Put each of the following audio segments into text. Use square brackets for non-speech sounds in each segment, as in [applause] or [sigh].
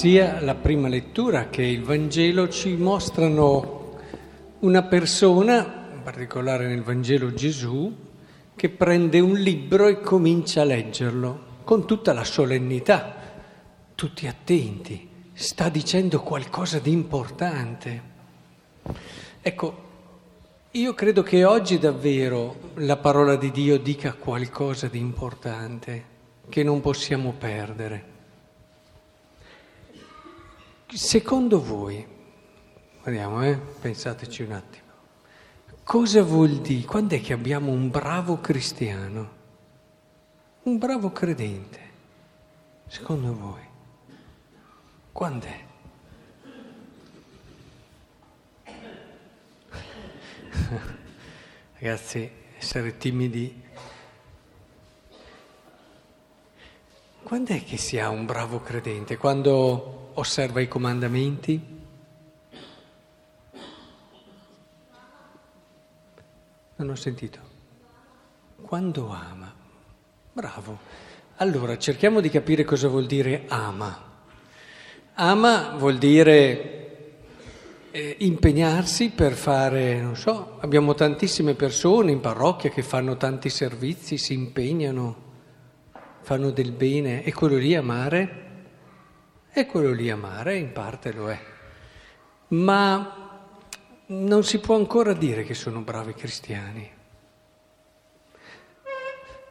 sia la prima lettura che il Vangelo ci mostrano una persona, in particolare nel Vangelo Gesù, che prende un libro e comincia a leggerlo con tutta la solennità, tutti attenti, sta dicendo qualcosa di importante. Ecco, io credo che oggi davvero la parola di Dio dica qualcosa di importante che non possiamo perdere. Secondo voi, vediamo, eh? pensateci un attimo, cosa vuol dire? Quando è che abbiamo un bravo cristiano? Un bravo credente? Secondo voi? Quando è? [laughs] Ragazzi, essere timidi. Quando è che si ha un bravo credente? Quando osserva i comandamenti? Non ho sentito. Quando ama. Bravo. Allora, cerchiamo di capire cosa vuol dire ama. Ama vuol dire eh, impegnarsi per fare, non so, abbiamo tantissime persone in parrocchia che fanno tanti servizi, si impegnano, fanno del bene, e quello lì amare? E quello lì amare, in parte lo è. Ma non si può ancora dire che sono bravi cristiani.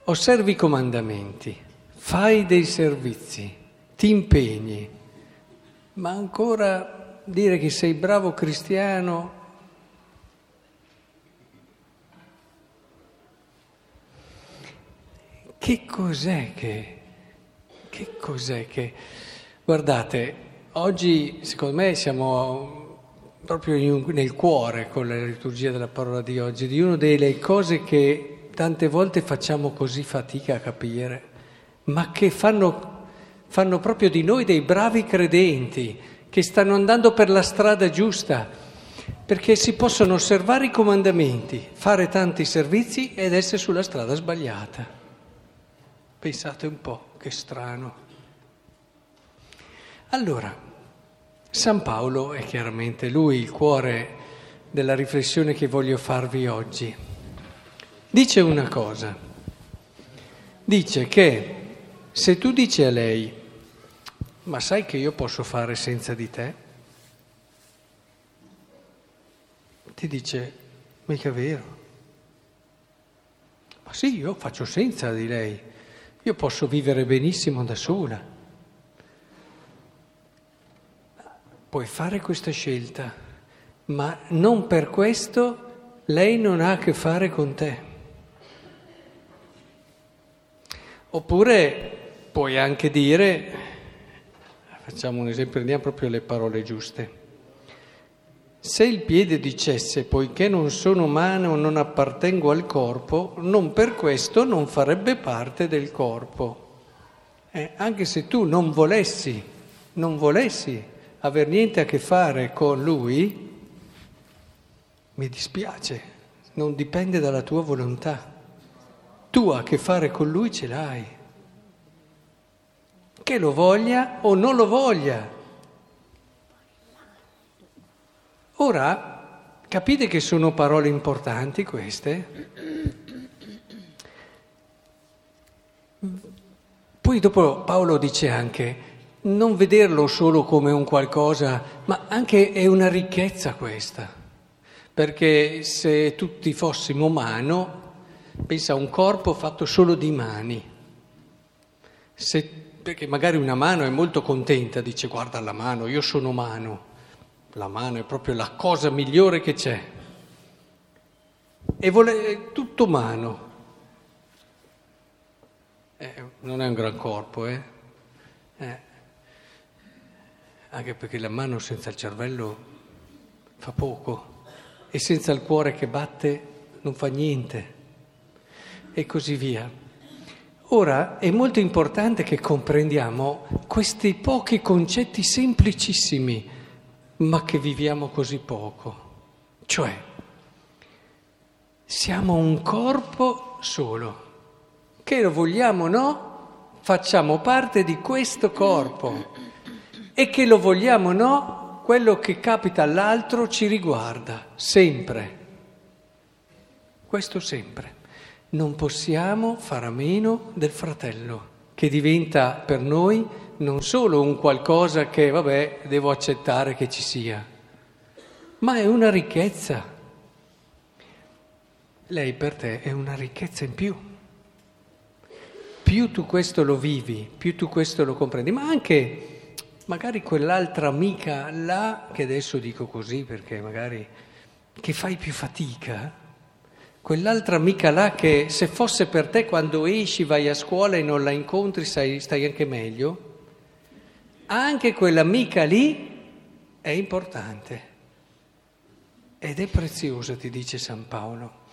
Osservi i comandamenti, fai dei servizi, ti impegni, ma ancora dire che sei bravo cristiano che cos'è che, che cos'è che... Guardate, oggi secondo me siamo proprio nel cuore con la liturgia della parola di oggi, di una delle cose che tante volte facciamo così fatica a capire, ma che fanno, fanno proprio di noi dei bravi credenti che stanno andando per la strada giusta, perché si possono osservare i comandamenti, fare tanti servizi ed essere sulla strada sbagliata. Pensate un po', che strano. Allora, San Paolo è chiaramente lui il cuore della riflessione che voglio farvi oggi. Dice una cosa, dice che se tu dici a lei ma sai che io posso fare senza di te? Ti dice, mica vero. Ma sì, io faccio senza di lei, io posso vivere benissimo da sola. Puoi fare questa scelta, ma non per questo lei non ha a che fare con te. Oppure puoi anche dire, Facciamo un esempio, prendiamo proprio le parole giuste. Se il piede dicesse, poiché non sono mano, non appartengo al corpo, non per questo non farebbe parte del corpo. Eh, anche se tu non volessi, non volessi aver niente a che fare con lui, mi dispiace, non dipende dalla tua volontà. Tu a che fare con lui ce l'hai che lo voglia o non lo voglia. Ora, capite che sono parole importanti queste? Poi dopo Paolo dice anche, non vederlo solo come un qualcosa, ma anche è una ricchezza questa, perché se tutti fossimo mano, pensa a un corpo fatto solo di mani, se perché magari una mano è molto contenta, dice guarda la mano, io sono mano, la mano è proprio la cosa migliore che c'è. E vuole tutto mano. Eh, non è un gran corpo, eh? eh? Anche perché la mano senza il cervello fa poco e senza il cuore che batte non fa niente e così via. Ora è molto importante che comprendiamo questi pochi concetti semplicissimi, ma che viviamo così poco. Cioè, siamo un corpo solo, che lo vogliamo o no, facciamo parte di questo corpo E che lo vogliamo o no, quello che capita all'altro ci riguarda, sempre. Questo sempre. Non possiamo fare a meno del fratello, che diventa per noi non solo un qualcosa che, vabbè, devo accettare che ci sia, ma è una ricchezza. Lei per te è una ricchezza in più. Più tu questo lo vivi, più tu questo lo comprendi, ma anche magari quell'altra amica là, che adesso dico così perché magari che fai più fatica, Quell'altra amica là che se fosse per te quando esci, vai a scuola e non la incontri, stai, stai anche meglio, anche quell'amica lì è importante ed è preziosa, ti dice San Paolo.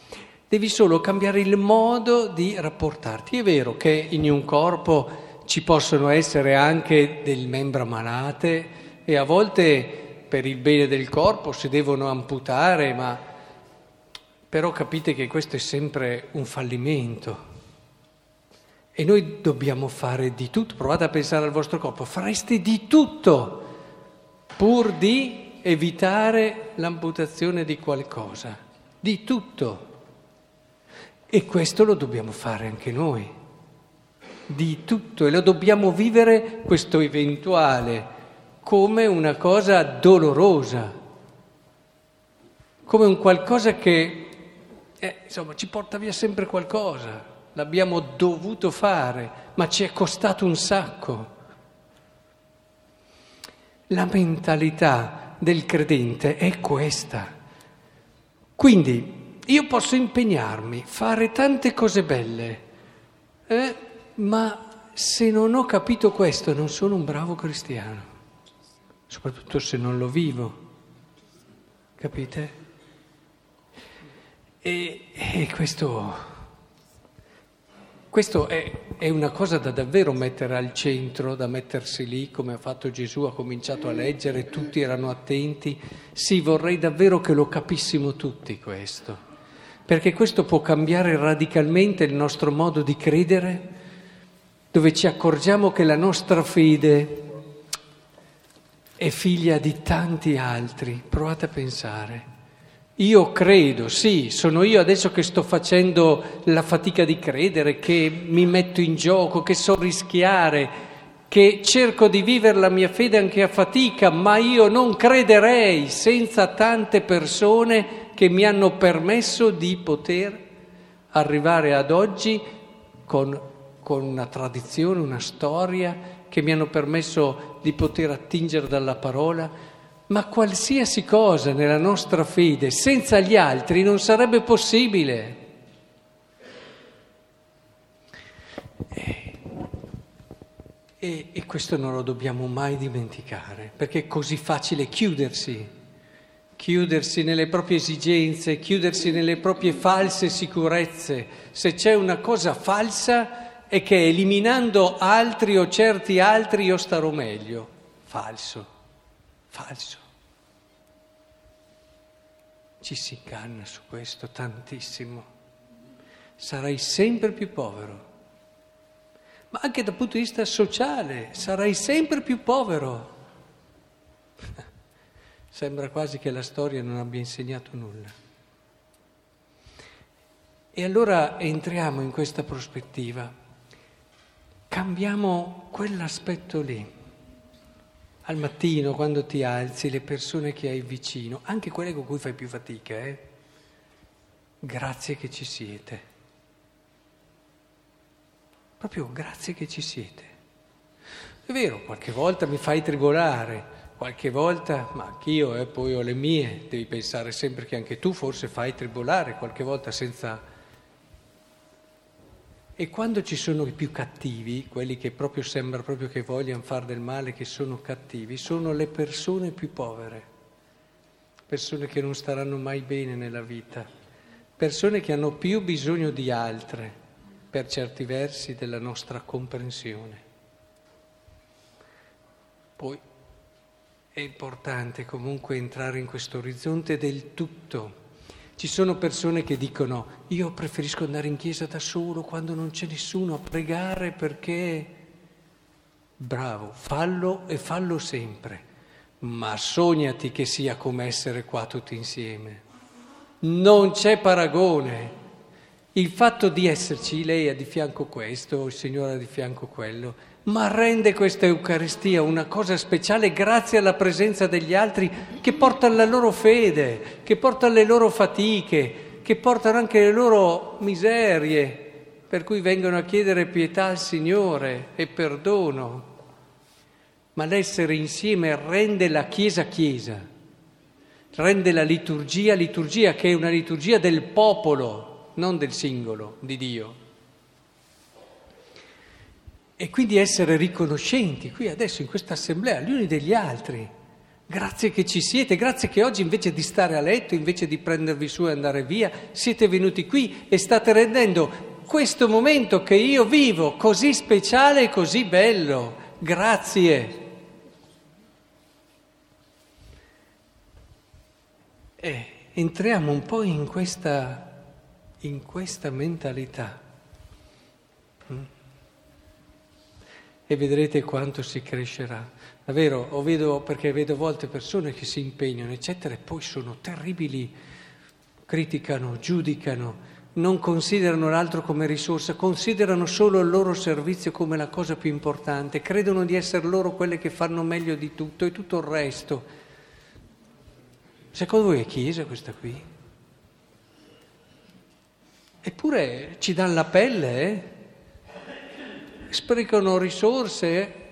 Devi solo cambiare il modo di rapportarti. È vero che in un corpo ci possono essere anche delle membra malate e a volte per il bene del corpo si devono amputare, ma però capite che questo è sempre un fallimento. E noi dobbiamo fare di tutto, provate a pensare al vostro corpo, fareste di tutto pur di evitare l'amputazione di qualcosa, di tutto. E questo lo dobbiamo fare anche noi, di tutto, e lo dobbiamo vivere questo eventuale come una cosa dolorosa, come un qualcosa che eh, insomma, ci porta via sempre qualcosa, l'abbiamo dovuto fare, ma ci è costato un sacco. La mentalità del credente è questa. Quindi io posso impegnarmi, fare tante cose belle, eh, ma se non ho capito questo non sono un bravo cristiano, soprattutto se non lo vivo. Capite? E, e questo, questo è, è, una cosa da davvero mettere al centro, da mettersi lì come ha fatto Gesù, ha cominciato a leggere, tutti erano attenti. Sì, vorrei davvero che lo capissimo tutti questo, perché questo può cambiare radicalmente il nostro modo di credere, dove ci accorgiamo che la nostra fede è figlia di tanti altri. Provate a pensare. Io credo, sì, sono io adesso che sto facendo la fatica di credere, che mi metto in gioco, che so rischiare, che cerco di vivere la mia fede anche a fatica, ma io non crederei senza tante persone che mi hanno permesso di poter arrivare ad oggi con, con una tradizione, una storia, che mi hanno permesso di poter attingere dalla parola ma qualsiasi cosa nella nostra fede senza gli altri non sarebbe possibile. E, e, questo non lo dobbiamo mai dimenticare, perché è così facile chiudersi, chiudersi nelle proprie esigenze, chiudersi nelle proprie false sicurezze. Se c'è una cosa falsa è che eliminando altri o certi altri io starò meglio. Falso. Falso. Ci si inganna su questo tantissimo. Sarai sempre più povero. Ma anche dal punto di vista sociale sarai sempre più povero. [laughs] Sembra quasi che la storia non abbia insegnato nulla. E allora entriamo in questa prospettiva, cambiamo quell'aspetto lì al mattino quando ti alzi, le persone che hai vicino, anche quelle con cui fai più fatica, eh? grazie che ci siete. Proprio grazie che ci siete. È vero, qualche volta mi fai tribolare, qualche volta, ma anch'io eh, poi ho le mie, devi pensare sempre che anche tu forse fai tribolare, qualche volta senza e quando ci sono i più cattivi, quelli che proprio sembra proprio che vogliano fare del male, che sono cattivi, sono le persone più povere, persone che non staranno mai bene nella vita, persone che hanno più bisogno di altre, per certi versi, della nostra comprensione. Poi è importante comunque entrare in questo orizzonte del tutto ci sono persone che dicono io preferisco andare in chiesa da solo quando non c'è nessuno a pregare perché... bravo, fallo e fallo sempre, ma sognati che sia come essere qua tutti insieme. Non c'è paragone. Il fatto di esserci, lei ha di fianco questo, il Signore ha di fianco quello, ma rende questa Eucaristia una cosa speciale grazie alla presenza degli altri che portano la loro fede, che portano le loro fatiche, che portano anche le loro miserie, per cui vengono a chiedere pietà al Signore e perdono. Ma l'essere insieme rende la Chiesa Chiesa, rende la liturgia liturgia che è una liturgia del popolo non del singolo, di Dio. E quindi essere riconoscenti qui adesso in questa assemblea gli uni degli altri. Grazie che ci siete, grazie che oggi invece di stare a letto, invece di prendervi su e andare via, siete venuti qui e state rendendo questo momento che io vivo così speciale e così bello. Grazie. E entriamo un po' in questa in questa mentalità. E vedrete quanto si crescerà. Davvero, o vedo, perché vedo a volte persone che si impegnano, eccetera, e poi sono terribili, criticano, giudicano, non considerano l'altro come risorsa, considerano solo il loro servizio come la cosa più importante, credono di essere loro quelle che fanno meglio di tutto e tutto il resto. Secondo voi è Chiesa questa qui? Eppure ci danno la pelle, eh? Sprecano risorse.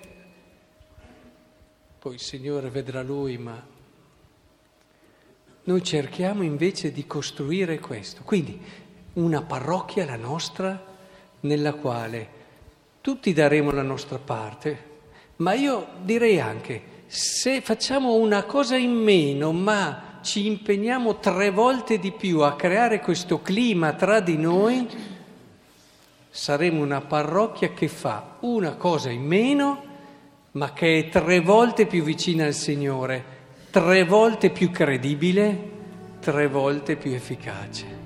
Poi il Signore vedrà Lui, ma noi cerchiamo invece di costruire questo. Quindi una parrocchia, la nostra, nella quale tutti daremo la nostra parte, ma io direi anche, se facciamo una cosa in meno, ma ci impegniamo tre volte di più a creare questo clima tra di noi, saremo una parrocchia che fa una cosa in meno, ma che è tre volte più vicina al Signore, tre volte più credibile, tre volte più efficace.